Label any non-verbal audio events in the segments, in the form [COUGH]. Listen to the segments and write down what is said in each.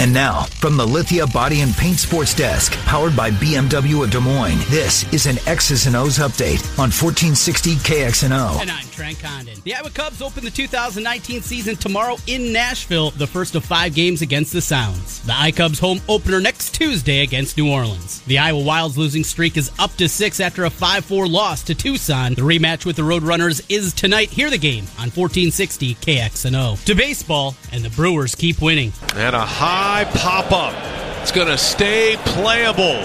And now, from the Lithia Body and Paint Sports Desk, powered by BMW of Des Moines, this is an X's and O's update on 1460 KXNO. And I'm Trent Condon. The Iowa Cubs open the 2019 season tomorrow in Nashville, the first of five games against the Sounds. The iCubs home opener next Tuesday against New Orleans. The Iowa Wild's losing streak is up to six after a 5-4 loss to Tucson. The rematch with the Roadrunners is tonight. Hear the game on 1460 KXNO. To baseball, and the Brewers keep winning. And a high pop up. It's going to stay playable.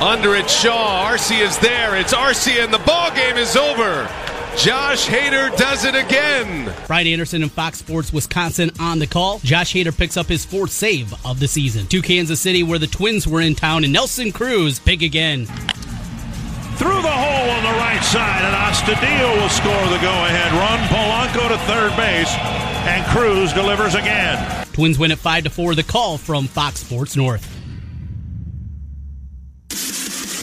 Under it, Shaw. Arcia is there. It's Arcia, and the ball game is over. Josh Hader does it again. Brian Anderson and Fox Sports Wisconsin on the call. Josh Hader picks up his fourth save of the season. To Kansas City, where the Twins were in town, and Nelson Cruz big again. Through the hole on the right side, and Astudillo will score the go-ahead run. Polanco to third base, and Cruz delivers again. Twins win at five to four. The call from Fox Sports North.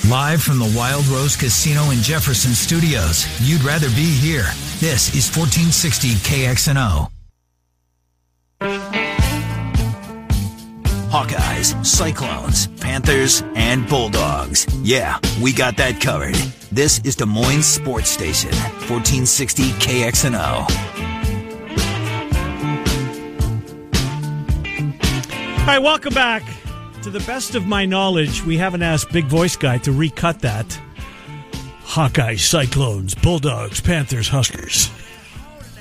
Live from the Wild Rose Casino in Jefferson Studios. You'd rather be here. This is 1460 KXNO. Hawkeyes, Cyclones, Panthers, and Bulldogs. Yeah, we got that covered. This is Des Moines Sports Station, 1460 KXNO. All right, welcome back. To the best of my knowledge, we haven't asked Big Voice Guy to recut that. Hawkeyes, Cyclones, Bulldogs, Panthers, Huskers.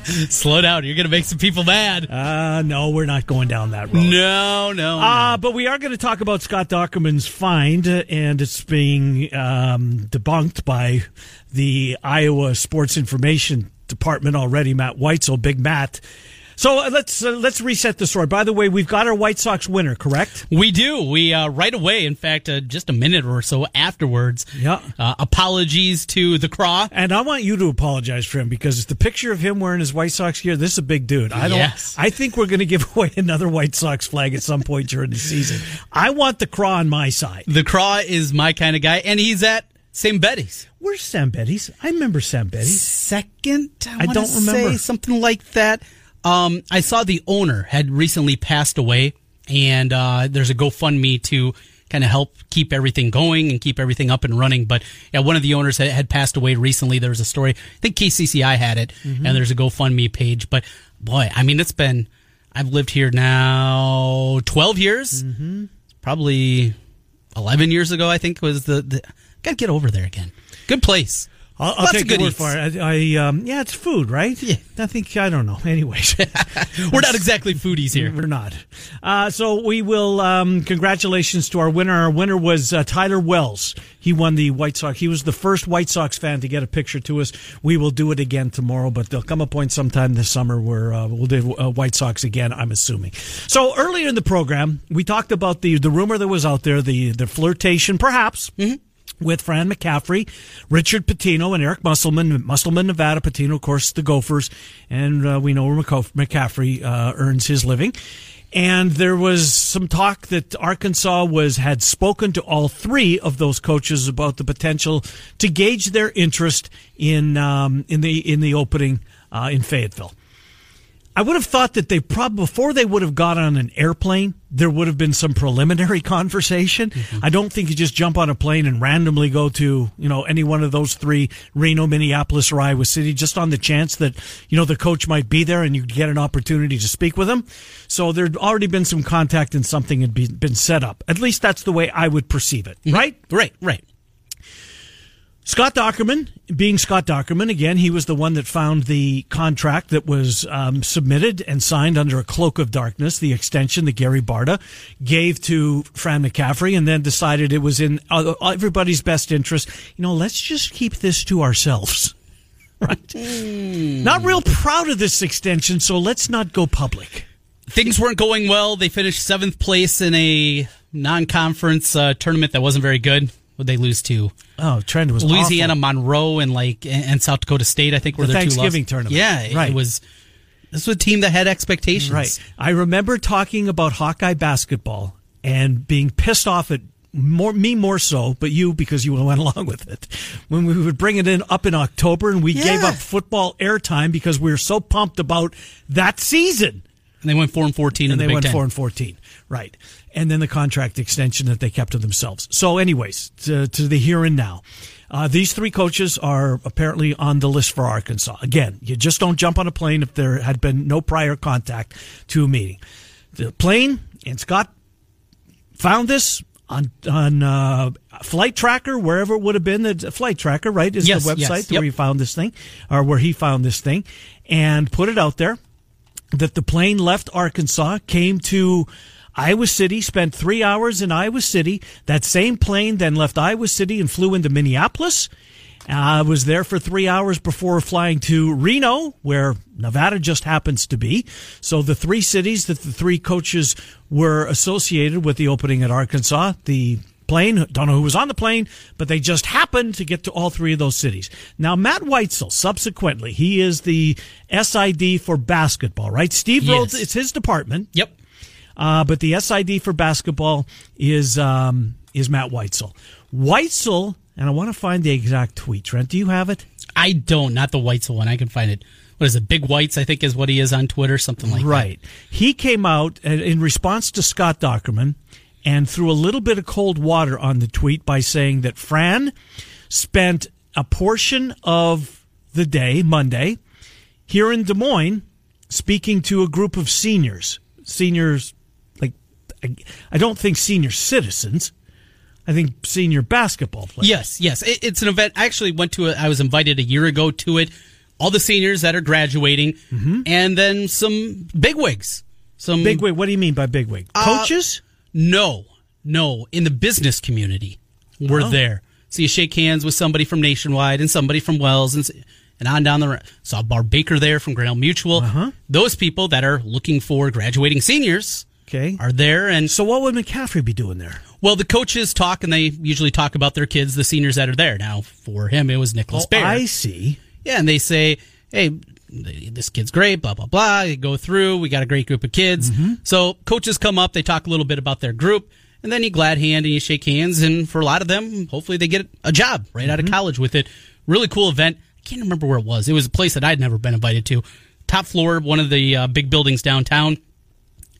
[LAUGHS] Slow down. You're going to make some people mad. Uh, no, we're not going down that road. No, no. Uh, no. but we are going to talk about Scott Dochterman's find, and it's being um, debunked by the Iowa Sports Information Department already. Matt Weitzel, Big Matt. So uh, let's uh, let's reset the story. By the way, we've got our White Sox winner, correct? We do. We uh, right away. In fact, uh, just a minute or so afterwards. Yeah. Uh, apologies to the Craw. And I want you to apologize for him because it's the picture of him wearing his White Sox gear. This is a big dude. I don't. Yes. I think we're going to give [LAUGHS] away another White Sox flag at some point during the season. I want the craw on my side. The Craw is my kind of guy, and he's at St. Betty's. Where's Sam Betty's? I remember Sam Betty's. Second, I, I don't remember. say something like that. Um, I saw the owner had recently passed away, and uh, there's a GoFundMe to kind of help keep everything going and keep everything up and running. But yeah, one of the owners had, had passed away recently. There was a story. I think KCCI had it, Mm-hmm. and there's a GoFundMe page. But boy, I mean, it's been I've lived here now 12 years. Mm-hmm. Probably 11 years ago, I think was the. the Got to get over there again. Good place. I'll, I'll take your word for it. I, I um, yeah, it's food, right? Yeah. I think I don't know. [LAUGHS] Anyways, [LAUGHS] We're not exactly foodies here. We're not. Uh, so we will. Um, congratulations to our winner. Our winner was uh, Tyler Wells. He won the White Sox. He was the first White Sox fan to get a picture to us. We will do it again tomorrow, but there'll come a point sometime this summer where uh, we'll do uh, White Sox again. I'm assuming. So earlier in the program, we talked about the the rumor that was out there, the the flirtation, perhaps. With Fran McCaffrey, Richard Pitino, and Eric Musselman. Musselman, Nevada, Pitino, of course, the Gophers. And uh, we know where McCaffrey uh, earns his living. And there was some talk that Arkansas was had spoken to all three of those coaches about the potential to gauge their interest in um, in the in the opening uh, in Fayetteville. I would have thought that they probably before they would have got on an airplane, there would have been some preliminary [LAUGHS] conversation. Mm-hmm. I don't think you just jump on a plane and randomly go to you know any one of those three Reno, Minneapolis, or Iowa City just on the chance that you know the coach might be there and you get an opportunity to speak with him. So there'd already been some contact and something had be, been set up. At least that's the way I would perceive it. Mm-hmm. Right? Right, right. Scott Dochterman, being Scott Dochterman, again, he was the one that found the contract that was um, submitted and signed under a cloak of darkness, the extension that Gary Barta gave to Fran McCaffrey, and then decided it was in uh, everybody's best interest. You know, let's just keep this to ourselves. [LAUGHS] Right? Not real proud of this extension, so let's not go public. things weren't going well. They finished seventh place in a non-conference uh, tournament that wasn't very good. Would they lose to? Oh, trend was Louisiana, awful. Monroe, and like and South Dakota State. I think were The their two Thanksgiving losses. tournament. Yeah, Right. It was. This was a team that had expectations. Right. I remember talking about Hawkeye basketball and being pissed off at more me more so, but you because you [LAUGHS] went along with it. When we would bring it in up in October and we gave up football airtime because we were so pumped about that season. And they went four and fourteen in and the they Big went Ten. four and fourteen, right? And then the contract extension that they kept to themselves. So, anyways, to, to the here and now, uh, these three coaches are apparently on the list for Arkansas. Again, you just don't jump on a plane if there had been no prior contact to a meeting. The plane and Scott found this on on uh, flight tracker wherever it would have been the flight tracker right is Yes, the website yes, where he found this thing or where he found this thing and put it out there that the plane left Arkansas, came to Iowa City, spent three hours in Iowa City. That same plane then left Iowa City and flew into Minneapolis. I uh, was there for three hours before flying to Reno, where Nevada just happens to be. So the three cities that the three coaches were associated with the opening at Arkansas, the plane, don't know who was on the plane, but they just happened to get to all three of those cities. Now, Matt Weitzel, subsequently, he is the SID for basketball, right? Steve Yes. Rhodes, it's his department. Yep. Uh, but the SID for basketball is um, is Matt Weitzel. Weitzel, and I want to find the exact tweet. Trent, do you have it? I don't. Not the Whites one. I can find it. What is it? Big Whites, I think, is what he is on Twitter. Something like that. right. He came out in response to Scott Dochterman and threw a little bit of cold water on the tweet by saying that Fran spent a portion of the day, Monday, here in Des Moines, speaking to a group of seniors. Seniors, like, I, I don't think senior citizens. I think senior basketball players. Yes, yes. It, it's an event. I actually went to it. I was invited a year ago to it. All the seniors that are graduating, Mm-hmm. and then some bigwigs. Some Bigwig, what do you mean by bigwig? Uh, Coaches? No, no. In the business community, we're Oh. there. So you shake hands with somebody from Nationwide and somebody from Wells and, and on down the road. Saw Barb Baker there from Grinnell Mutual. Uh-huh. Those people that are looking for graduating seniors Okay. are there. And So what would McCaffrey be doing there? well, the coaches talk and they usually talk about their kids, the seniors that are there. Now, for him, it was Nicholas Oh, Baer. I see. Yeah, and they say, hey, this kid's great, blah, blah, blah. You go through, we got a great group of kids. Mm-hmm. So coaches come up, they talk a little bit about their group, and then you glad hand and you shake hands. And for a lot of them, hopefully they get a job right out of Mm-hmm. college with it. Really cool event. I can't remember where it was. It was a place that I'd never been invited to. Top floor, one of the uh, big buildings downtown.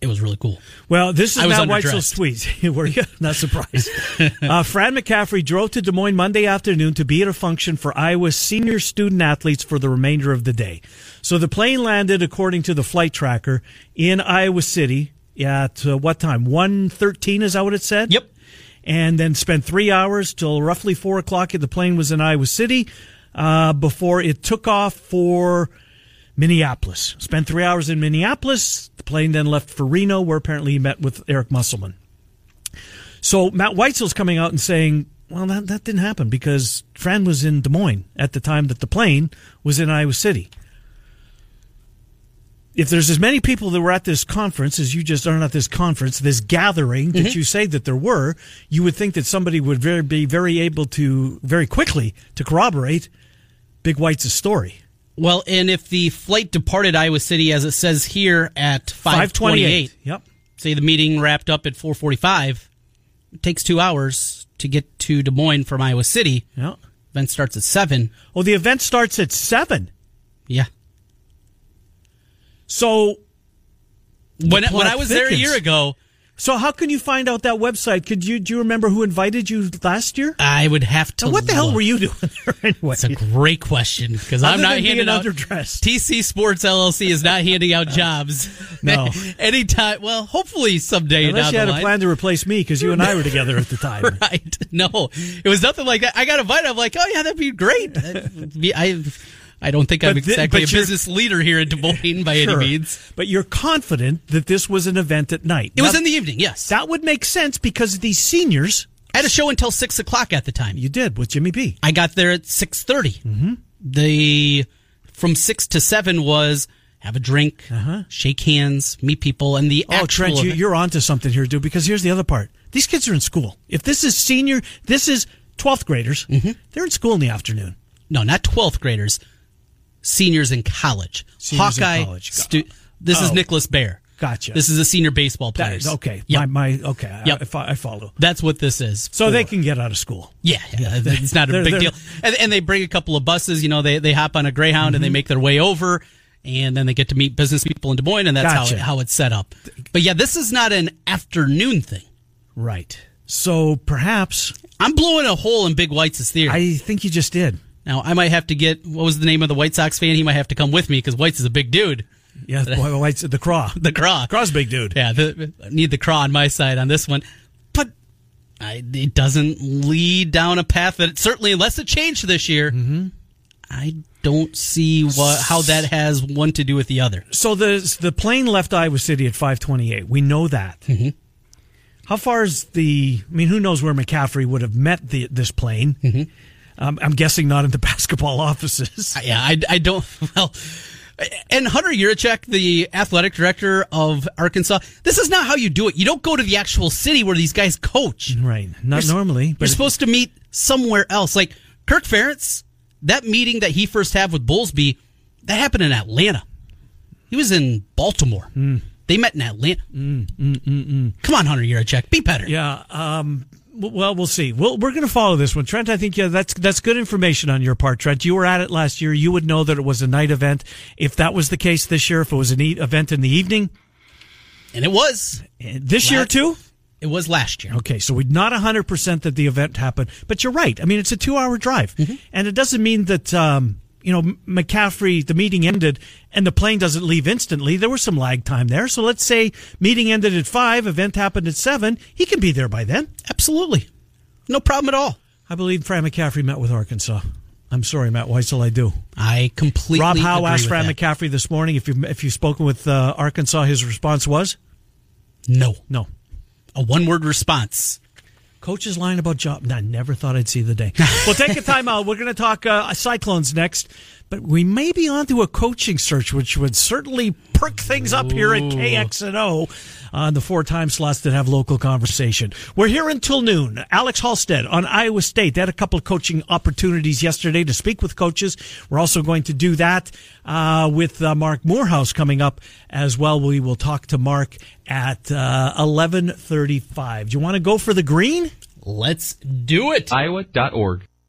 It was really cool. Well, this is Matt Weitzel's tweet. Were you? Not surprised. [LAUGHS] uh, Fran McCaffrey drove to Des Moines Monday afternoon to be at a function for Iowa's senior student athletes for the remainder of the day. So the plane landed, according to the flight tracker, in Iowa City at uh, what time? One thirteen. Is that what it said? Yep. And then spent three hours till roughly four o'clock. The plane was in Iowa City uh, before it took off for Minneapolis. Spent three hours in Minneapolis. The plane then left for Reno, where apparently he met with Eric Musselman. So Matt Weitzel's coming out and saying, well, that, that didn't happen because Fran was in Des Moines at the time that the plane was in Iowa City. If there's as many people that were at this conference as you just are at this conference, this gathering that mm-hmm. you say that there were, you would think that somebody would very, be very able to very quickly to corroborate Big White's story. Well, and if the flight departed Iowa City, as it says here, at 528, Yep. say the meeting wrapped up at 445 it takes two hours to get to des moines from iowa city. Yep. event starts at 7 Oh, the event starts at seven. yeah. So, when, when i was there a year ago so how can you find out that website? Could you do you remember who invited you last year? i would have to And what the hell were you doing [LAUGHS] there anyway? it's a great question because i'm not handing out underdressed. tc sports llc is not handing out jobs [LAUGHS] No. [LAUGHS] anytime well hopefully someday Unless you had the a plan to replace me because you and I were together at the time. right no it was nothing like that i got invited i'm like oh yeah that'd be great i I don't think I'm exactly but a business leader here in Des Moines by Sure. any means. But you're confident that this was an event at night. It was in the evening, yes. That would make sense because these seniors. I had a show until six o'clock at the time. You did with Jimmy B. I got there at six Mm-hmm. The from six to seven was have a drink, shake hands, meet people, and the Uh-huh. Oh, Trent, you, you're onto something here, dude. Because here's the other part: these kids are in school. If this is senior, this is twelfth graders. Mm-hmm. They're in school in the afternoon. no, not twelfth graders, seniors in college. Seniors in Hawkeye. college. stu- this is Oh. Nicholas Baer. Gotcha. This is a senior baseball player. okay, Yep. my, my okay. I- Yep. I, I follow. That's what this is. So they can get out of school. Yeah, yeah, [LAUGHS] it's not a big deal. And, and they bring a couple of buses. You know, they they hop on a Greyhound and they mm-hmm. make their way over, and then they get to meet business people in Des Moines, and that's Gotcha. how it, how it's set up. But yeah, this is not an afternoon thing. Right. So perhaps I'm blowing a hole in Big White's theory. I think you just did. Now I might have to get what was the name of the White Sox fan? He might have to come with me because White's is a big dude. Yeah, boy, White's the craw. [LAUGHS] The craw, Craw's big dude. Yeah, the, need the craw on my side on this one, but I, it doesn't lead down a path that certainly, unless it changed this year, Mm-hmm. I don't see what how that has one to do with the other. So the the plane left Iowa City at 528. We know that. Mm-hmm. How far is the? I mean, who knows where McCaffrey would have met the, this plane? Mm-hmm. Um, I'm guessing not in the [LAUGHS] basketball offices. Yeah, I, I don't. [LAUGHS] Well, and Hunter Yurachek, the athletic director of Arkansas, this is not how you do it. You don't go to the actual city where these guys coach. Right. Not You're- normally. You're supposed to meet somewhere else. Like Kirk Ferentz, that meeting that he first had with Bowlesby, that happened in Atlanta. He was in Baltimore. Hmm. They met in Atlanta. Come on, Hunter Yurachek, be better. yeah. Um, well, we'll see. We'll, we're going to follow this one, Trent. I think yeah, that's that's good information on your part, Trent. You were at it last year. You would know that it was a night event. If that was the case this year, if it was an e- event in the evening, And it was. eh, this year too. It was last year. Okay, so we're not 100% that the event happened, but you're right. I mean, it's a two hour drive. And it doesn't mean that, um, you know, McCaffrey, the meeting ended and the plane doesn't leave instantly. There was some lag time there. So let's say meeting ended at 5, event happened at 7. He can be there by then. Absolutely. No problem at all. I believe Fran McCaffrey met with Arkansas. I'm sorry, Matt Weitzel, I do. I completely Rob Howe asked Fran that. McCaffrey this morning if, you, if you've spoken with uh, Arkansas. His response was No. no. A one word response. Coach is lying about job. I never thought I'd see the day. [LAUGHS] we'll take a timeout. We're going to talk uh, Cyclones next, but we may be onto a coaching search, which would certainly perk things up here at KXNO on the four time slots that have local conversation. We're here until noon. Alex Halstead on Iowa State. They had a couple of coaching opportunities yesterday to speak with coaches. We're also going to do that uh, with uh, Marc Morehouse coming up as well. We will talk to Marc at uh, 11:35. Do you want to go for the green? Let's do it. Iowa.org.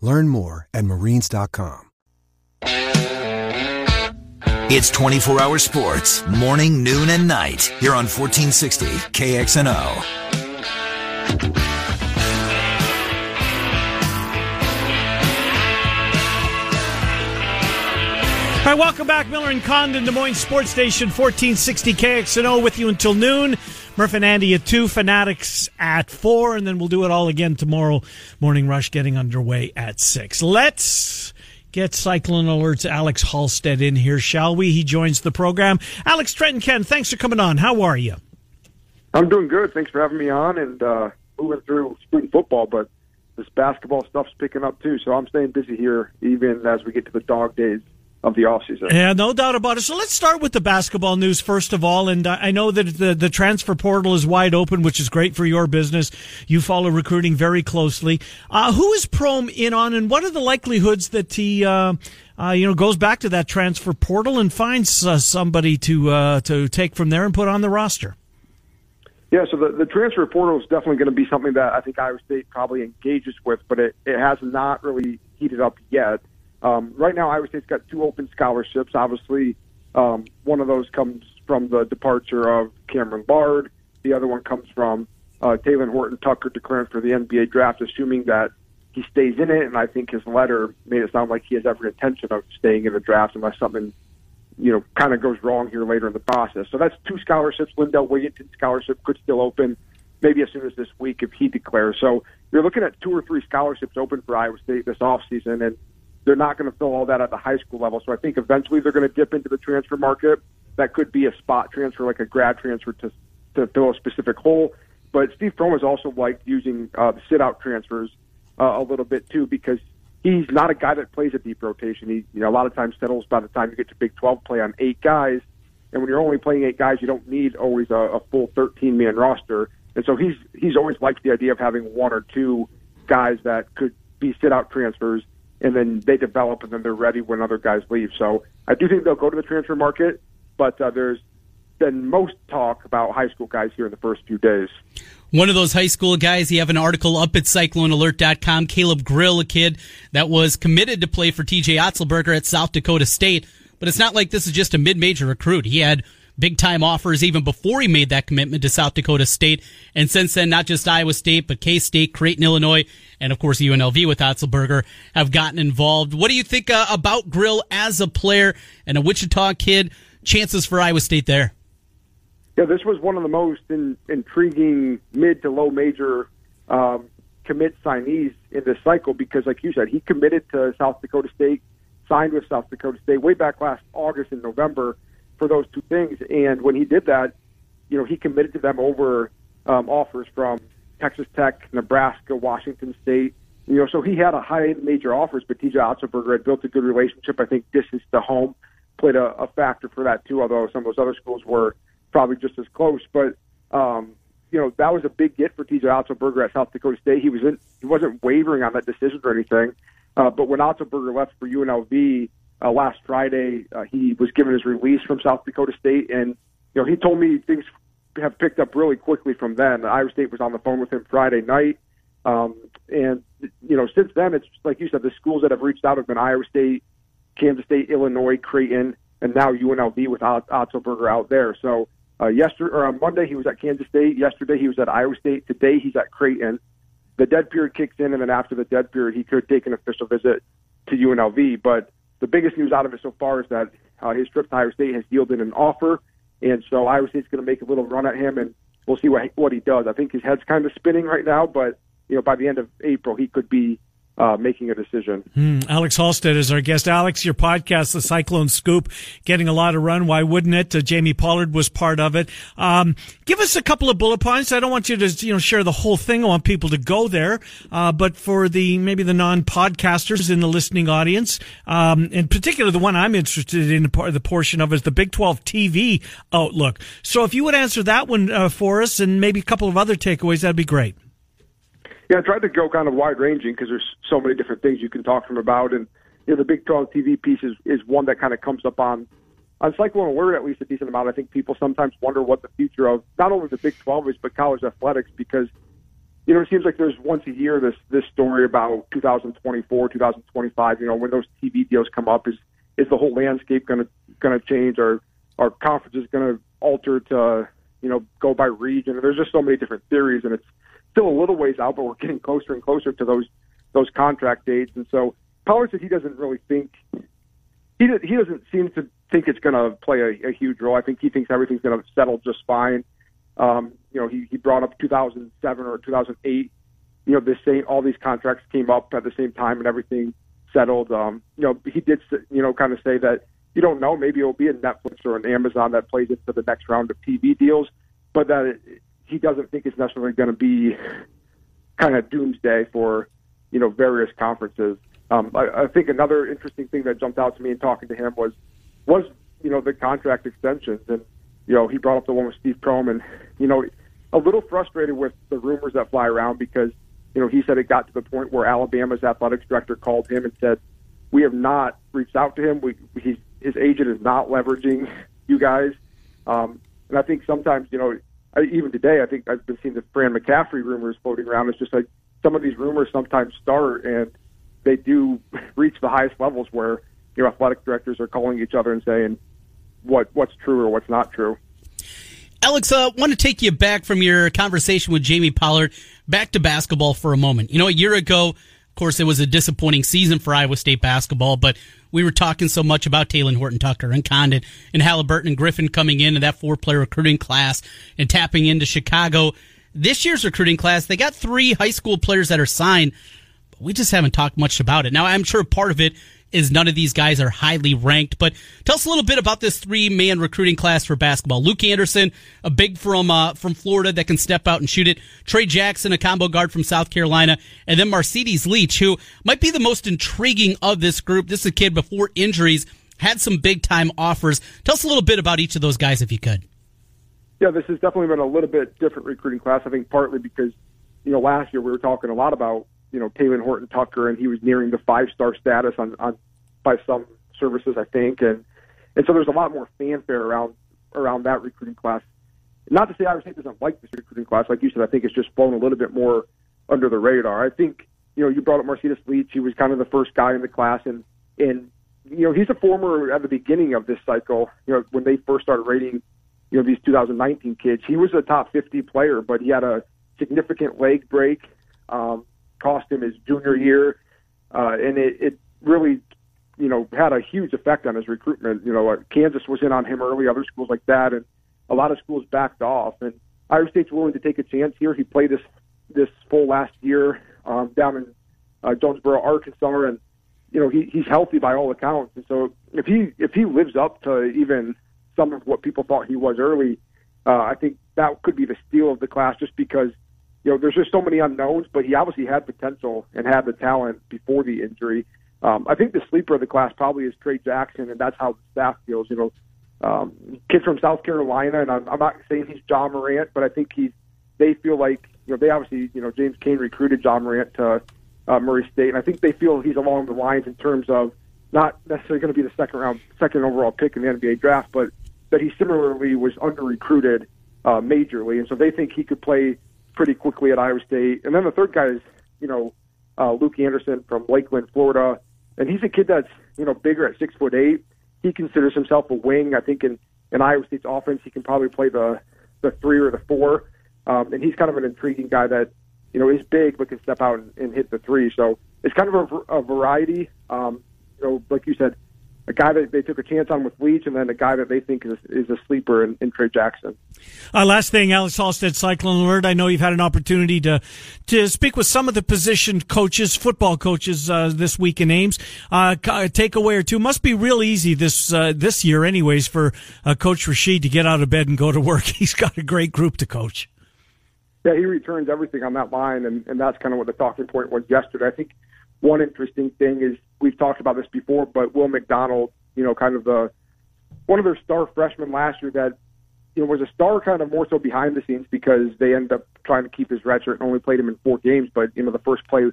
Learn more at marines.com. It's 24 hour sports, morning, noon, and night. Here on 1460 KXNO. All right, welcome back. Miller and Condon, Des Moines Sports Station, 1460 KXNO with you until noon. Murph and Andy at 2, Fanatics at 4, and then we'll do it all again tomorrow. Morning Rush getting underway at 6. Let's get Cyclone Alerts Alex Halstead in here, shall we? He joins the program. Alex Trenton Ken, thanks for coming on. How are you? I'm doing good. Thanks for having me on and uh, moving through spring football, but this basketball stuff's picking up too. So I'm staying busy here even as we get to the dog days of the off season. Yeah, no doubt about it. So let's start with the basketball news first of all. And I know that the, the transfer portal is wide open, which is great for your business. You follow recruiting very closely. Uh, who is Prohm in on, and what are the likelihoods that he, uh, uh, you know, goes back to that transfer portal and finds uh, somebody to uh, to take from there and put on the roster? Yeah, so the, the transfer portal is definitely going to be something that I think Iowa State probably engages with, but it, it has not really heated up yet. Um, right now, Iowa State's got two open scholarships. Obviously, um, one of those comes from the departure of Cameron Lard. The other one comes from uh, Talen Horton Tucker declaring for the NBA draft, assuming that he stays in it. And I think his letter made it sound like he has every intention of staying in the draft unless something you know, kind of goes wrong here later in the process. So that's two scholarships. Lindell Wigginton scholarship could still open maybe as soon as this week if he declares. So you're looking at two or three scholarships open for Iowa State this offseason, and they're not going to fill all that at the high school level. So I think eventually they're going to dip into the transfer market. That could be a spot transfer, like a grad transfer to to fill a specific hole. But Steve Prohm has also liked using uh, sit out transfers uh, a little bit too because he's not a guy that plays a deep rotation. He you know a lot of times settles by the time you get to Big 12 play on eight guys, and when you're only playing eight guys, you don't need always a, a full 13 man roster. And so he's he's always liked the idea of having one or two guys that could be sit out transfers and then they develop and then they're ready when other guys leave. So I do think they'll go to the transfer market, but uh, there's been most talk about high school guys here in the first few days. One of those high school guys, you have an article up at CycloneAlert.com. Caleb Grill, a kid that was committed to play for TJ Otzelberger at South Dakota State. But it's not like this is just a mid-major recruit. He had big time offers even before he made that commitment to South Dakota State. And since then, not just Iowa State, but K State, Creighton, Illinois, and of course UNLV with Otzelberger have gotten involved. What do you think uh, about Grill as a player and a Wichita kid? Chances for Iowa State there? Yeah, this was one of the most in, intriguing mid to low major um, commit signees in this cycle because, like you said, he committed to South Dakota State, signed with South Dakota State way back last August and November for those two things. And when he did that, you know, he committed to them over um, offers from Texas Tech, Nebraska, Washington State. You know, so he had a high major offers, but TJ Otzelberger had built a good relationship. I think distance to home played a, a factor for that too, although some of those other schools were probably just as close. But um, you know, that was a big get for TJ Otzelberger at South Dakota State. He was in, he wasn't wavering on that decision or anything. Uh, but when Otzelberger left for UNLV, uh, last Friday. Uh, he was given his release from South Dakota State, and you know he told me things have picked up really quickly from then. Iowa State was on the phone with him Friday night, um, and you know since then it's like you said, the schools that have reached out have been Iowa State, Kansas State, Illinois, Creighton, and now UNLV with Otzelberger out there. So uh, yesterday or on Monday he was at Kansas State. Yesterday he was at Iowa State. Today he's at Creighton. The dead period kicks in, and then after the dead period, he could take an official visit to UNLV. But the biggest news out of it so far is that uh, his trip to Iowa State has yielded an offer, and so Iowa State's going to make a little run at him, and we'll see what what he does. I think his head's kind of spinning right now, but you know by the end of April he could be uh, making a decision. Hmm. Alex Halstead is our guest. Alex, your podcast, The Cyclone Scoop, getting a lot of run. Why wouldn't it? Uh, Jamie Pollard was part of it. Um, give us a couple of bullet points. I don't want you to you know share the whole thing. I want people to go there. Uh, but for the maybe the non-podcasters in the listening audience, um, in particular, the one I'm interested in, the portion of is the Big 12 TV outlook. So if you would answer that one uh, for us, and maybe a couple of other takeaways, that'd be great. Yeah, I tried to go kind of wide ranging because there's so many different things you can talk to them about, and you know the Big 12 TV piece is, is one that kind of comes up on on Cyclone Alert oh at least a decent amount. I think people sometimes wonder what the future of not only the Big 12 is but college athletics because you know it seems like there's once a year this this story about 2024, 2025. You know when those TV deals come up, is is the whole landscape going to going to change? Or are conferences going to alter to you know go by region? There's just so many different theories, and it's still a little ways out, but we're getting closer and closer to those those contract dates. And so Pollard said he doesn't really think he he doesn't seem to think it's going to play a, a huge role. I think he thinks everything's going to settle just fine. Um, you know, he he brought up 2007 or 2008. You know, this same all these contracts came up at the same time and everything settled. Um, you know, he did you know kind of say that you don't know maybe it'll be a Netflix or an Amazon that plays into the next round of TV deals, but that he doesn't think it's necessarily going to be kind of doomsday for you know various conferences. Um, I, I think another interesting thing that jumped out to me in talking to him was was you know the contract extensions, and you know he brought up the one with Steve Prohm, and you know a little frustrated with the rumors that fly around because you know he said it got to the point where Alabama's athletics director called him and said we have not reached out to him. We he's, his agent is not leveraging you guys, um, and I think sometimes you know even today, I think I've been seeing the Fran McCaffrey rumors floating around. It's just like some of these rumors sometimes start and they do [LAUGHS] reach the highest levels where you know athletic directors are calling each other and saying what what's true or what's not true. Alex, I uh, want to take you back from your conversation with Jamie Pollard back to basketball for a moment. You know, a year ago, course, it was a disappointing season for Iowa State basketball, but we were talking so much about Talen Horton Tucker and Conditt and Haliburton and Griffin coming in and that four player recruiting class and tapping into Chicago. This year's recruiting class, they got three high school players that are signed, but we just haven't talked much about it. Now, I'm sure part of it is none of these guys are highly ranked. But tell us a little bit about this three man recruiting class for basketball. Luke Anderson, a big from uh, from Florida that can step out and shoot it. Trey Jackson, a combo guard from South Carolina, and then Mercedes Leach, who might be the most intriguing of this group. This is a kid before injuries had some big time offers. Tell us a little bit about each of those guys, if you could. Yeah, this has definitely been a little bit different recruiting class. I think partly because you know last year we were talking a lot about you know Talen Horton Tucker, and he was nearing the five star status on, on by some services, I think, and and so there's a lot more fanfare around around that recruiting class. Not to say Iowa State doesn't like this recruiting class, like you said, I think it's just flown a little bit more under the radar. I think you know you brought up Mercedes Leach, he was kind of the first guy in the class, and and you know he's a former at the beginning of this cycle. You know when they first started rating you know these 2019 kids, he was a top 50 player, but he had a significant leg break. Um, cost him his junior year, uh, and it, it really, you know, had a huge effect on his recruitment. You know, Kansas was in on him early, other schools like that, and a lot of schools backed off. And Iowa State's willing to take a chance here. He played this this full last year um, down in uh, Jonesboro, Arkansas, and you know he, he's healthy by all accounts. And so if he if he lives up to even some of what people thought he was early, uh, I think that could be the steal of the class, just because you know, there's just so many unknowns, but he obviously had potential and had the talent before the injury. Um, I think the sleeper of the class probably is Trey Jackson, and that's how the staff feels. You know, um, kid from South Carolina, and I'm, I'm not saying he's Ja Morant, but I think he's. They feel like you know they obviously you know James Kane recruited Ja Morant to uh, Murray State, and I think they feel he's along the lines in terms of not necessarily going to be the second round, second overall pick in the NBA draft, but that he similarly was under recruited uh, majorly, and so they think he could play pretty quickly at Iowa State. And then the third guy is, you know, uh, Luke Anderson from Lakeland, Florida, and he's a kid that's you know bigger at six foot eight. He considers himself a wing. I think in in Iowa State's offense, he can probably play the the three or the four. Um, and he's kind of an intriguing guy that you know is big but can step out and, and hit the three. So it's kind of a, a variety. Um, you know, like you said, a guy that they took a chance on with Leach, and then a guy that they think is, is a sleeper in, in Trey Jackson. Uh, last thing, Alex Halstead, Cyclone Alert. I know you've had an opportunity to to speak with some of the position coaches, football coaches, uh, this week in Ames. Uh, a takeaway or two must be real easy this uh, this year, anyways, for uh, Coach Rasheed to get out of bed and go to work. [LAUGHS] He's got a great group to coach. Yeah, he returns everything on that line, and, and that's kind of what the talking point was yesterday. I think one interesting thing is we've talked about this before, but Will McDonald, you know, kind of the one of their star freshmen last year that you know was a star kind of more so behind the scenes because they ended up trying to keep his red shirt and only played him in four games. But you know, the first play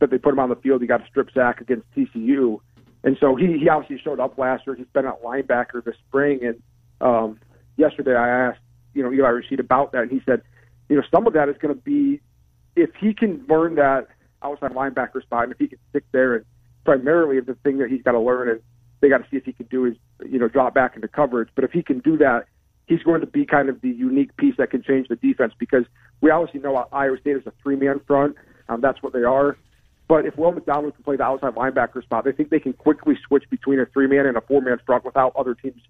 that they put him on the field, he got a strip sack against TCU, and so he he obviously showed up last year. He's been at linebacker this spring, and um, yesterday I asked you know Eli Rasheed about that, and he said, you know, some of that is going to be if he can learn that outside linebacker spot, and if he can stick there, and primarily the thing that he's got to learn, and they got to see if he can do is you know drop back into coverage. But if he can do that, he's going to be kind of the unique piece that can change the defense because we obviously know Iowa State is a three-man front. Um, that's what they are. But if Will McDonald can play the outside linebacker spot, they think they can quickly switch between a three-man and a four-man front without other teams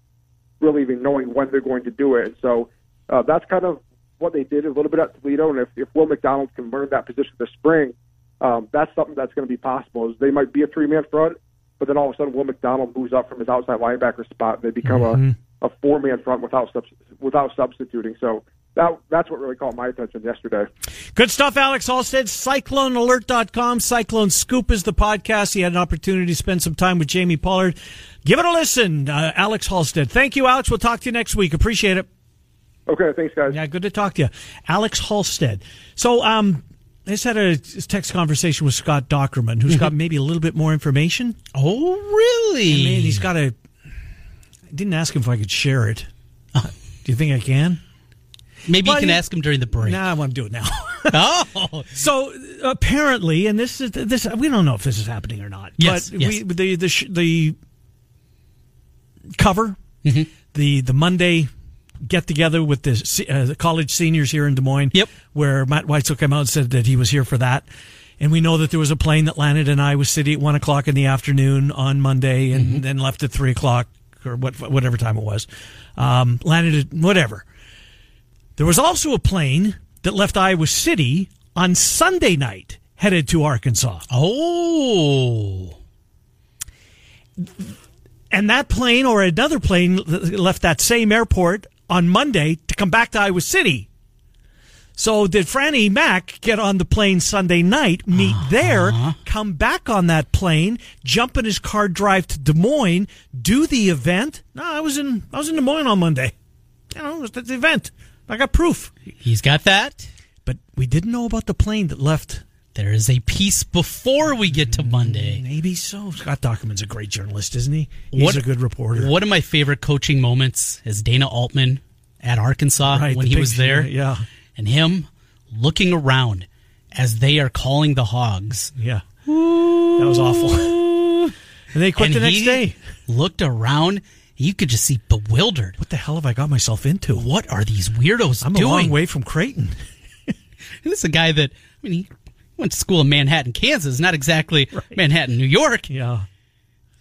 really even knowing when they're going to do it. And so uh, that's kind of what they did a little bit at Toledo. And if, if Will McDonald can learn that position this spring, um, that's something that's going to be possible. Is they might be a three man front, but then all of a sudden Will McDonald moves up from his outside linebacker spot and they become mm-hmm. a, a four man front without without substituting. So that that's what really caught my attention yesterday. Good stuff, Alex Halstead. CycloneAlert.com. Cyclone Scoop is the podcast. He had an opportunity to spend some time with Jamie Pollard. Give it a listen, uh, Alex Halstead. Thank you, Alex. We'll talk to you next week. Appreciate it. Okay, thanks, guys. Yeah, good to talk to you, Alex Halstead. So, um, I just had a text conversation with Scott Dochterman, who's got mm-hmm. maybe a little bit more information. Oh, really? And man, he's got a. I didn't ask him if I could share it. [LAUGHS] Do you think I can? Maybe well, you can ask him during the break. Nah, I want to do it now. [LAUGHS] oh, so apparently, and this is this. We don't know if this is happening or not. Yes, but yes. we the the the cover, mm-hmm. the the Monday get together with the, uh, the college seniors here in Des Moines. Yep. Where Matt Weitzel came out and said that he was here for that. and we know that there was a plane that landed in Iowa City at one o'clock in the afternoon on Monday, and Mm-hmm. then left at three o'clock or what, whatever time it was. Um, landed at whatever. There was also a plane that left Iowa City on Sunday night, headed to Arkansas. Oh. And that plane or another plane left that same airport on Monday to come back to Iowa City. So did Franny Mac get on the plane Sunday night, meet uh-huh. there, come back on that plane, jump in his car, drive to Des Moines, do the event? No, I was in I was in Des Moines on Monday. You know, it was the event. I got proof. He's got that. But we didn't know about the plane that left. There is a piece before we get to Monday. Mm, maybe so. Scott Dochterman's a great journalist, isn't he? He's What- a good reporter. One of my favorite coaching moments is Dana Altman at Arkansas Right, when he was there. Yeah. And him looking around as they are calling the hogs. Yeah. That was awful. [LAUGHS] And they quit and the next day. Looked around. You could just see bewildered. What the hell have I got myself into? What are these weirdos I'm doing? a long way from Creighton. [LAUGHS] This is a guy that, I mean, he went to school in Manhattan, Kansas, not exactly [LAUGHS] Manhattan, New York. Yeah.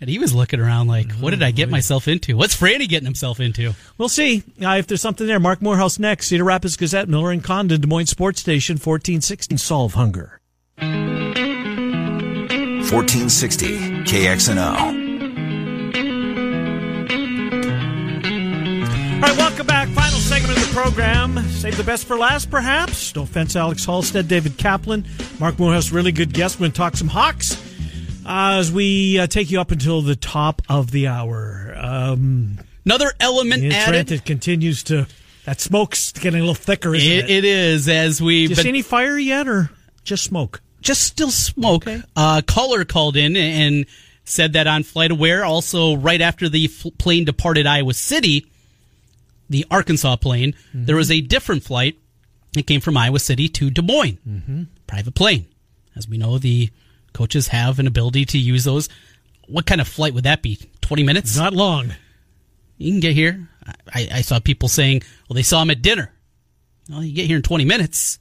And he was looking around like, what did I get myself into? What's Franny getting himself into? We'll see uh, if there's something there. Marc Morehouse next. Cedar Rapids Gazette, Miller and Condon, Des Moines Sports Station, 1460. Solve hunger. 1460 KXNO. Program. Save the best for last, perhaps. No offense, Alex Halstead, David Kaplan, Marc Morehouse, really good guest. We're going to talk some Hawks uh, as we uh, take you up until the top of the hour. Um, Another element added. Trent, it continues to. That smoke's getting a little thicker, isn't it? It, it is as we Did you see any fire yet, or just smoke? just still smoke. Uh, caller called in and said that on Flight Aware, also right after the plane departed Iowa City, the Arkansas plane, Mm-hmm. there was a different flight. It came from Iowa City to Des Moines, Mm-hmm. private plane. As we know, the coaches have an ability to use those. What kind of flight would that be? Twenty minutes? Not long. You can get here. I, I saw people saying, "Well, they saw him at dinner." Well, you get here in twenty minutes.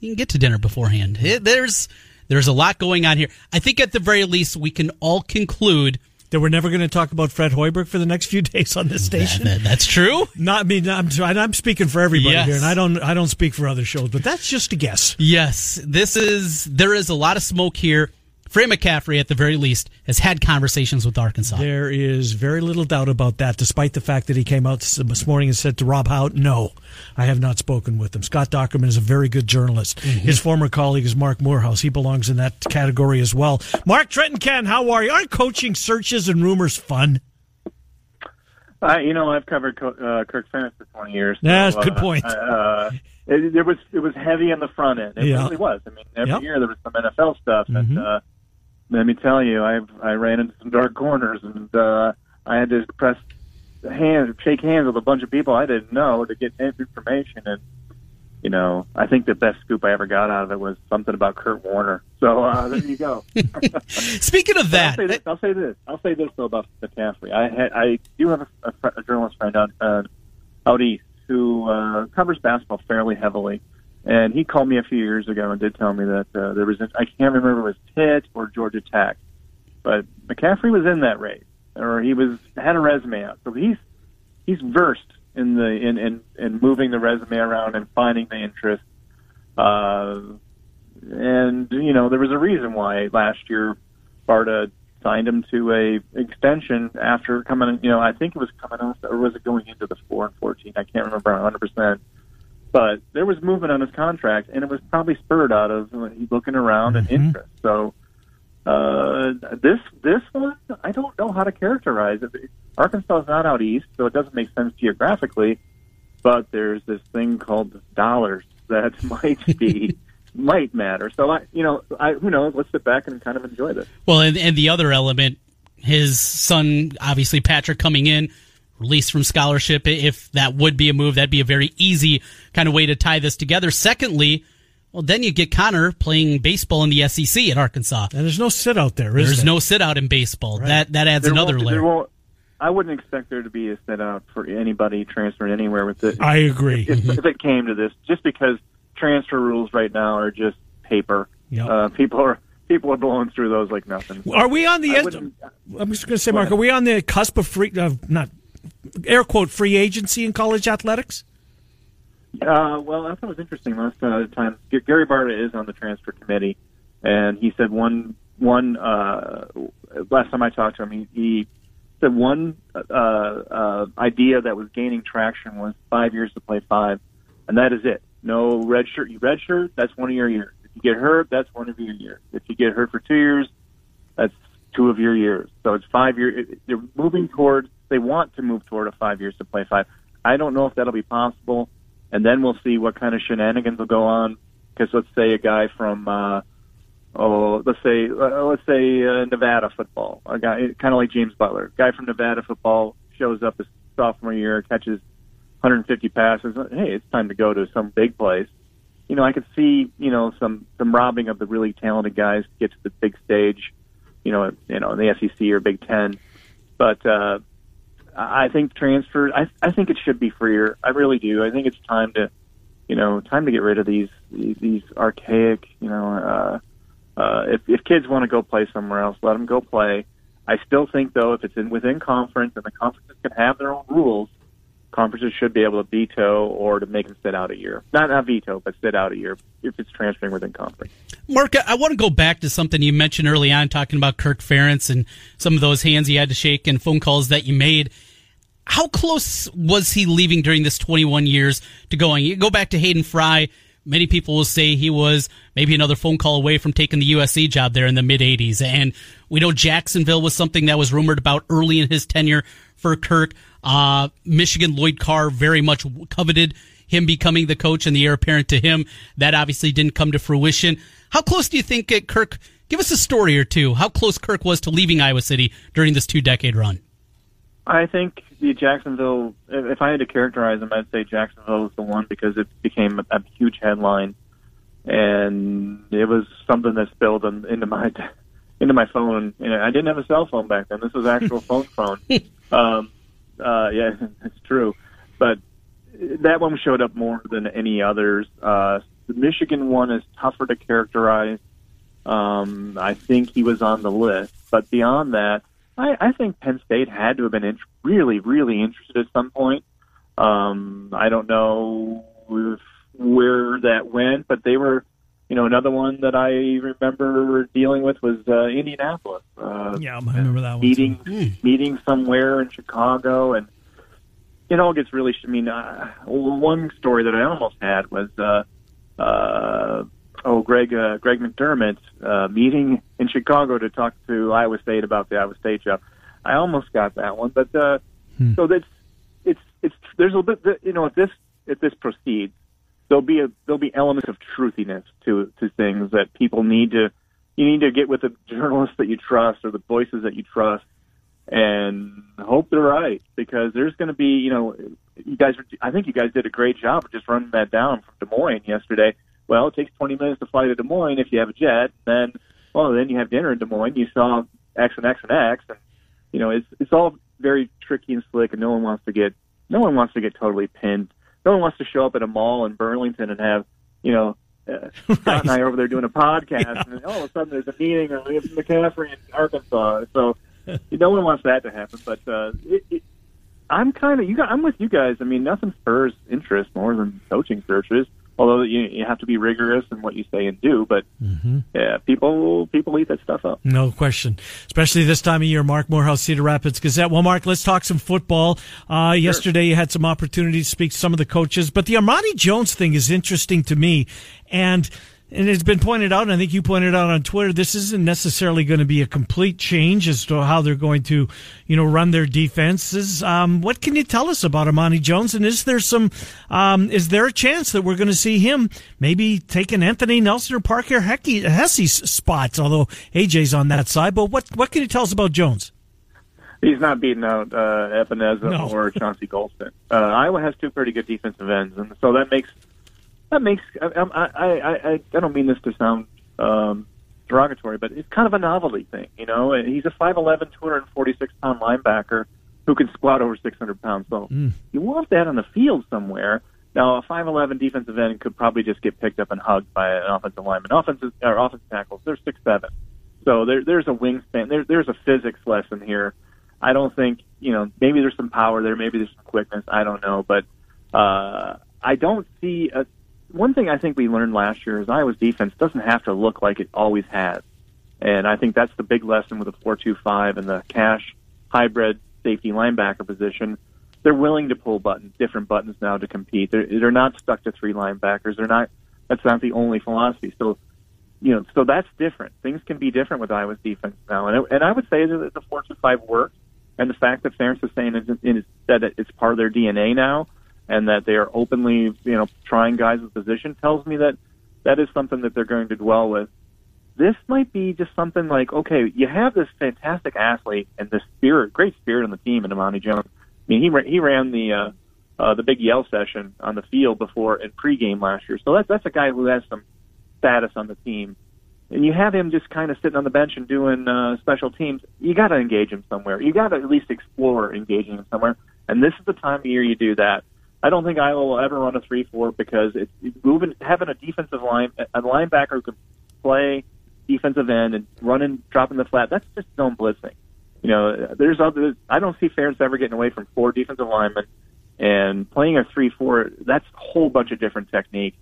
You can get to dinner beforehand. It- there's there's a lot going on here. I think at the very least we can all conclude That we're never going to talk about Fred Hoiberg for the next few [LAUGHS] days on this station. that that's true. Not I mean, I'm, I'm speaking for everybody Yes. here, and I don't I don't speak for other shows, but that's just a guess. Yes, this is there is a lot of smoke here. Fred McCaffrey, at the very least, has had conversations with Arkansas. There is very little doubt about that, despite the fact that he came out this morning and said to Rob Howe, no, I have not spoken with him. Scott Dochterman is a very good journalist. Mm-hmm. His former colleague is Marc Morehouse. He belongs in that category as well. Marc Trenton Ken, how are you? Aren't coaching searches and rumors fun? Uh, you know, I've covered Co- uh, Kirk Ferentz for 20 years. so, Yeah, that's a good uh, point. Uh, it, it was it was heavy on the front end. It Yeah. really was. I mean, every Yep. year there was some NFL stuff, and uh, let me tell you, I I ran into some dark corners, and uh, I had to press hands, shake hands with a bunch of people I didn't know to get information. And you know, I think the best scoop I ever got out of it was something about Kurt Warner. So uh, there you go. [LAUGHS] Speaking of that, I'll say this. I'll say this. I'll say this though about McCaffrey. I had, I do have a, a, a journalist friend out uh, out east who uh, covers basketball fairly heavily, and he called me a few years ago and did tell me that uh, there was, I can't remember if it was Pitt or Georgia Tech, but McCaffrey was in that race or he was had a resume out, so he's he's versed in the in in, in moving the resume around and finding the interest. Uh, and you know there was a reason why last year Sparta signed him to a extension after coming. You know I think it was coming off or was it going into the four and fourteen? I can't remember 100. percent But there was movement on his contract, and it was probably spurred out of uh, looking around and interest. So uh, this this one, I don't know how to characterize it. Arkansas is not out east, so it doesn't make sense geographically. But there's this thing called dollars that [LAUGHS] might be [LAUGHS] might matter. So I, you know, I who knows? Let's sit back and kind of enjoy this. Well, and, and the other element, his son, obviously Patrick, coming in, released from scholarship. If that would be a move, that'd be a very easy kind of way to tie this together. Secondly, well, then you get Connor playing baseball in the SEC at Arkansas. And there's no sit out there, is There's there? no sit out in baseball. That that adds There another won't- layer. There won't, I wouldn't expect there to be a sit out for anybody transferring anywhere with it. I agree. If, if it came to this, just because transfer rules right now are just paper. Yep. Uh, people are people are blowing through those like nothing. Are we on the I end, I'm just going to say, Marc, are we on the cusp of free, uh, not air quote free agency in college athletics? Uh, well, I thought it was interesting last uh, time. Gary Barta is on the transfer committee, and he said one one uh, last time I talked to him, he, he said one uh, uh, idea that was gaining traction was five years to play five, and that is it. No red shirt. You red shirt, that's one of your years. If you get hurt, that's one of your years. If you get hurt for two years, that's two of your years. So it's five years. They're moving toward. They want to move toward a five years to play five. I don't know if that'll be possible, and then we'll see what kind of shenanigans will go on. Because let's say a guy from, uh, oh, let's say uh, let's say uh, Nevada football, a guy kind of like James Butler, guy from Nevada football shows up his sophomore year, catches 150 passes. Hey, it's time to go to some big place. You know, I could see you know some some robbing of the really talented guys to get to the big stage. You know, you know, in the SEC or Big Ten, but. uh I think transfer. I I think it should be freer. I really do. I think it's time to, you know, time to get rid of these these, archaic. You know, uh, uh, if if kids want to go play somewhere else, let them go play. I still think though, if it's in within conference and the conferences can have their own rules, conferences should be able to veto or to make them sit out a year. Not not veto, but sit out a year if it's transferring within conference. Marc, I want to go back to something you mentioned early on, talking about Kirk Ferentz and some of those hands he had to shake and phone calls that you made. How close was he leaving during this 21 years to going? You go back to Hayden Fry. Many people will say he was maybe another phone call away from taking the USC job there in the mid 80s. And we know Jacksonville was something that was rumored about early in his tenure for Kirk. Uh, Michigan Lloyd Carr very much coveted him becoming the coach and the heir apparent to him. That obviously didn't come to fruition. How close do you think uh, Kirk? Give us a story or two. How close Kirk was to leaving Iowa City during this two decade run? I think the Jacksonville. If I had to characterize them, I'd say Jacksonville was the one because it became a, a huge headline, and it was something that spilled in, into my [LAUGHS] into my phone. Know, I didn't have a cell phone back then. This was actual phone [LAUGHS] phone. Um, uh, yeah, [LAUGHS] it's true, but that one showed up more than any others. Uh, the Michigan one is tougher to characterize. Um, I think he was on the list, but beyond that, I, I think Penn State had to have been int- really, really interested at some point. Um, I don't know if, where that went, but they were, you know, another one that I remember dealing with was uh, Indianapolis. Uh, Yeah, I remember that one. meeting too. meeting somewhere in Chicago, and it all gets really. I mean, uh, one story that I almost had was, uh, uh, oh, Greg uh, Greg McDermott uh, meeting in Chicago to talk to Iowa State about the Iowa State job. I almost got that one, but uh, so that's it's it's there's a bit you know if this if this proceeds, there'll be a there'll be elements of truthiness to to things that people need to you need to get with the journalists that you trust or the voices that you trust and hope they're right because there's going to be you know you guys I think you guys did a great job of just running that down from Des Moines yesterday. Well, it takes 20 minutes to fly to Des Moines if you have a jet. Then well then you have dinner in Des Moines. You saw X and X and X and you know it's it's all very tricky and slick and no one wants to get no one wants to get totally pinned. No one wants to show up at a mall in Burlington and have you know uh, [LAUGHS] Scott and I are over there doing a podcast, and all of a sudden there's a meeting or with McCaffrey in Arkansas. So [LAUGHS] no one wants that to happen. But uh, it, it, I'm kind of you. Guys, I'm with you guys. I mean, nothing spurs interest more than coaching searches. Although you, you have to be rigorous in what you say and do, but yeah, people people eat that stuff up. No question, especially this time of year. Marc Morehouse, Cedar Rapids Gazette. Well, Marc, let's talk some football. Uh, Yesterday, you had some opportunity to speak to some of the coaches, but the Amani Jones thing is interesting to me, and. And it's been pointed out, and I think you pointed out on Twitter, this isn't necessarily going to be a complete change as to how they're going to, you know, run their defenses. Um, what can you tell us about Amani Jones? And is there some, um, is there a chance that we're going to see him maybe taking Anthony Nelson or Parker Hecky, Hesse's spots? Although AJ's on that side, but what what can you tell us about Jones? He's not beating out uh, Ebenezer No. or Chauncey Golston. Uh, Iowa has two pretty good defensive ends, and so that makes that makes. I, I, I, I, I don't mean this to sound um, derogatory, but it's kind of a novelty thing, you know. And He's a 5'11", 246 pound linebacker who can squat over 600 pounds. So you want that on the field somewhere. Now, a 5'11 defensive end could probably just get picked up and hugged by an offensive lineman. Offensive or offensive tackles, they're six seven, so there, there's a wingspan. There, there's a physics lesson here. I don't think you know. Maybe there's some power there. Maybe there's some quickness. I don't know, but uh, I don't see a. One thing I think we learned last year is Iowa's defense doesn't have to look like it always has, and I think that's the big lesson with the four-two-five and the cash hybrid safety linebacker position they're willing to pull buttons, different buttons now to compete. They're, they're not stuck to three linebackers. They're not. That's not the only philosophy. So, you know, so that's different. Things can be different with Iowa's defense now, and and I would say that the four two five works, and the fact that Ferentz is saying is that it's part of their DNA now, and that they are openly, you know, trying guys position tells me that that is something that they're going to dwell with. This might be just something like, okay, you have this fantastic athlete and this spirit, great spirit on the team in Amani Jones I mean, he he ran the uh, uh, the big yell session on the field before in pregame last year. So that's that's a guy who has some status on the team. And you have him just kind of sitting on the bench and doing uh, special teams. You got to engage him somewhere. You got to at least explore engaging him somewhere. And this is the time of year you do that. I don't think Iowa will ever run a three-four because it's, moving, having a defensive line, a linebacker who can play defensive end and running, dropping the flat. That's just zone blitzing you know, there's other. I don't see Ferentz ever getting away from four defensive linemen and playing a three-four. That's a whole bunch of different technique.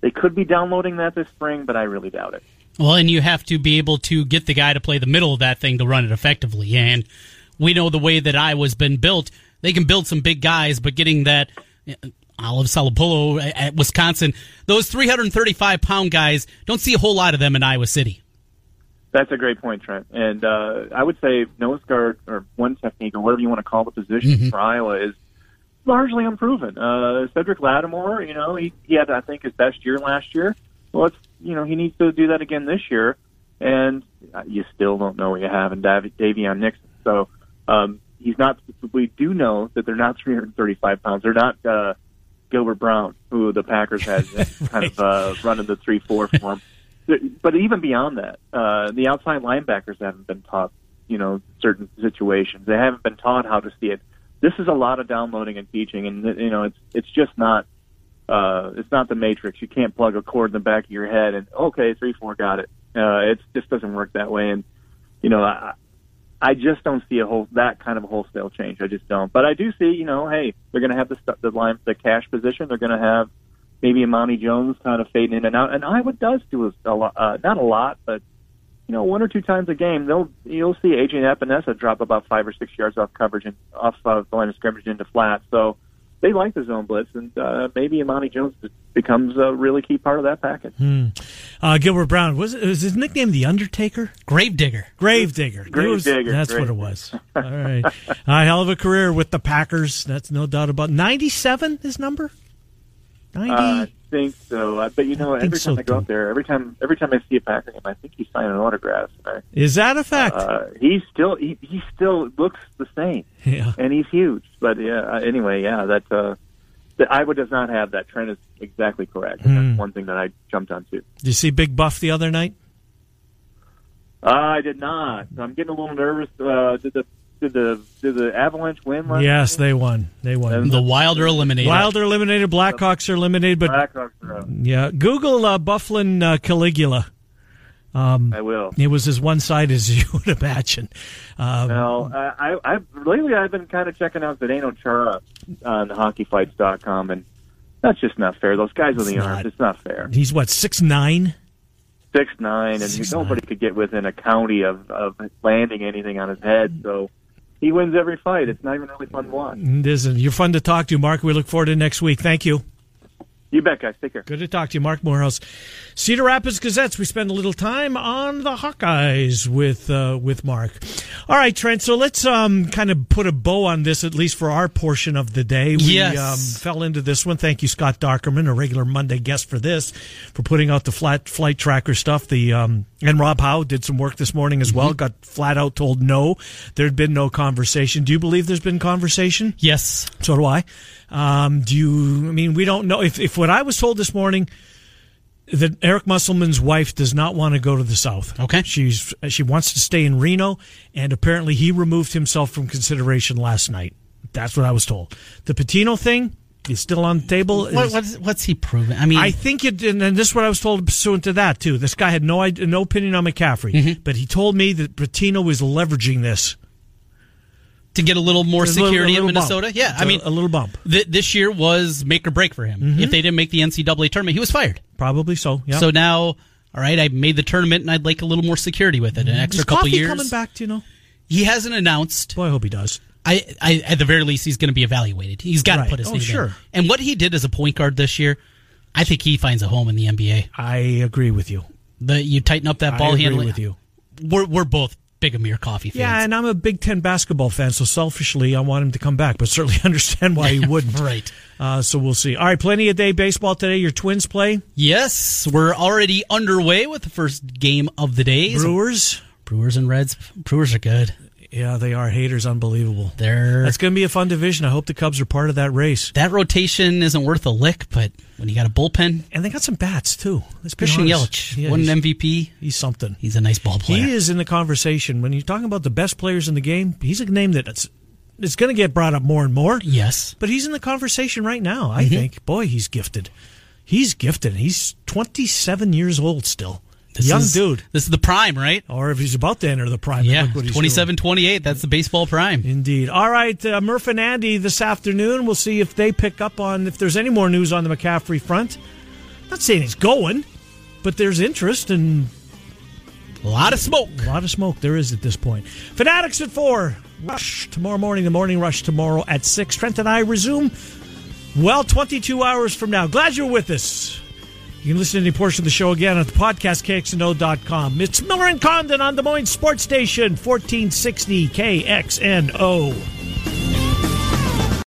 They could be downloading that this spring, but I really doubt it. Well, and you have to be able to get the guy to play the middle of that thing to run it effectively. And we know the way that Iowa's been built. They can build some big guys, but getting that Olive Sagapolu at Wisconsin, those 335 pound guys, don't see a whole lot of them in Iowa City. That's a great point, Trent. And uh, I would say nose guard or one technique or whatever you want to call the position mm-hmm. for Iowa is largely unproven. Uh, Cedric Lattimore, you know, he, he had I think his best year last year. Well, it's you know he needs to do that again this year, and you still don't know what you have in Dav- Daviyon Nixon. So um, he's not. We do know that they're not 335 pounds. They're not uh, Gilbert Brown, who the Packers had right. [LAUGHS] kind of uh, running the three four for him but even beyond that, uh, the outside linebackers haven't been taught, you know, certain situations. They haven't been taught how to see it. This is a lot of downloading and teaching, and you know, it's it's just not. Uh, it's not the Matrix. You can't plug a cord in the back of your head and okay, three, four, got it. Uh, it just doesn't work that way. And you know, I, I just don't see a whole that kind of a wholesale change. I just don't. But I do see, you know, hey, they're going to have the the line, the cash position. They're going to have maybe Amani Jones kind of fading in and out. And Iowa does do a, a lot, uh, not a lot, but you know, one or two times a game, they'll you'll see Adrian Epenesa drop about five or six yards off coverage and off of the line of scrimmage into flat. So they like the zone blitz, and uh, maybe Amani Jones becomes a really key part of that package. Hmm. Uh, Gilbert Brown was, was his nickname the Undertaker, Gravedigger, Gravedigger, Gravedigger. That's Grave. what it was. All right, a hell of a career with the Packers. That's no doubt about. Ninety-seven, his number. 90? Uh, think so. But you know, every time so I go too. up there, every time every time I see a Packer game, I think he's signing autographs. I, Is that a fact? Uh, he still he, he still looks the same. Yeah, and he's huge. But yeah, uh, anyway, yeah, that uh, the Iowa does not have that. Trent is exactly correct. Hmm. That's one thing that I jumped onto. Did you see Big Buff the other night? Uh, I did not. I'm getting a little nervous. Uh, did the did the did the Avalanche win last Yes, they won. They won. And the Wild are eliminated. Wild are eliminated. Blackhawks are eliminated. But Blackhawks are out. Yeah, Google uh, Byfuglien uh, Caligula. Um, I will. It was as one sided as [LAUGHS] you would imagine. Um, well, I, I, I lately I've been kind of checking out Zdeno Chara on HockeyFights.com, and that's just not fair. Those guys with the arms, it's not fair. He's what six nine. Six nine, and six, nobody nine. could get within a county of of landing anything on his head. So he wins every fight. It's not even really fun to watch. It isn't. You're fun to talk to, Marc. We look forward to next week. Thank you. You bet, guys. Take care. Good to talk to you, Marc Morehouse. Cedar Rapids Gazettes. We spend a little time on the Hawkeyes with uh, with Marc. All right, Trent. So let's um, kind of put a bow on this, at least for our portion of the day. We yes. um, fell into this one. Thank you, Scott Dochterman, a regular Monday guest for this, for putting out the flat flight tracker stuff. The um, and Rob Howe did some work this morning as well. Mm-hmm. Got flat out told no, there'd been no conversation. Do you believe there's been conversation? Yes. So do I. Um, do you? I mean, we don't know if if what I was told this morning that Eric Musselman's wife does not want to go to the South. Okay, she's she wants to stay in Reno, and apparently he removed himself from consideration last night. That's what I was told. The Pitino thing, is still on the table. What, what's, what's he proven? I mean, I think it, and and this is what I was told pursuant to that too. This guy had no idea, no opinion on McCaffrey, Mm-hmm. but he told me that Pitino was leveraging this to get a little more little- security little in Minnesota. bump. Yeah, I mean, a little bump. Th- this year was make or break for him. Mhm. If they didn't make the NCAA tournament, he was fired. Probably so. Yeah. So now, all right, I made the tournament, and I'd like a little more security with it. An extra Is couple Coffey years. coming back? Do you know? He hasn't announced. Boy, I hope he does. I, I at the very least, he's going to be evaluated. He's got to Right. put his Oh, name sure. in. And what he did as a point guard this year, I think he finds a home in the NBA. I agree with you. The you tighten up that I ball agree handling. with you. We're we're both big Amir Coffey fans. Yeah, and I'm a Big Ten basketball fan, so selfishly, I want him to come back, but certainly [LAUGHS] understand why he wouldn't. right. Uh, so we'll see. All right, plenty of day baseball today. Your Twins play. Yes, we're already underway with the first game of the day. Brewers. Brewers and Reds. Brewers are good. Yeah, they are. Haters, unbelievable. They're That's going to be a fun division. I hope the Cubs are part of that race. that rotation isn't worth a lick, but when you got a bullpen, And they got some bats too. Let's Christian. Yelich Yeah, won an MVP. He's something. He's a nice ball player. He is in the conversation when you're talking about the best players in the game. He's a name that it's, it's going to get brought up more and more. Yes, But he's in the conversation right now. I Mhm. think. Boy, he's gifted. He's gifted. He's 27 years old still. This Young is- dude. This is the prime, right? Or if he's about to enter the prime. Yeah, look 27 28. That's the baseball prime. Indeed. All right, uh, Murph and Andy this afternoon. We'll see if they pick up on if there's any more news on the McCaffrey front. Not saying he's going, but there's interest and A lot of smoke. a lot of smoke there is at this point. Fanatics at four. Rush tomorrow morning. The morning rush tomorrow at six. Trent and I resume. Well, 22 hours from now. Glad you're with us. You can listen to any portion of the show again at the podcast, KXNO.com. It's Miller and Condon on Des Moines Sports Station, 1460 KXNO.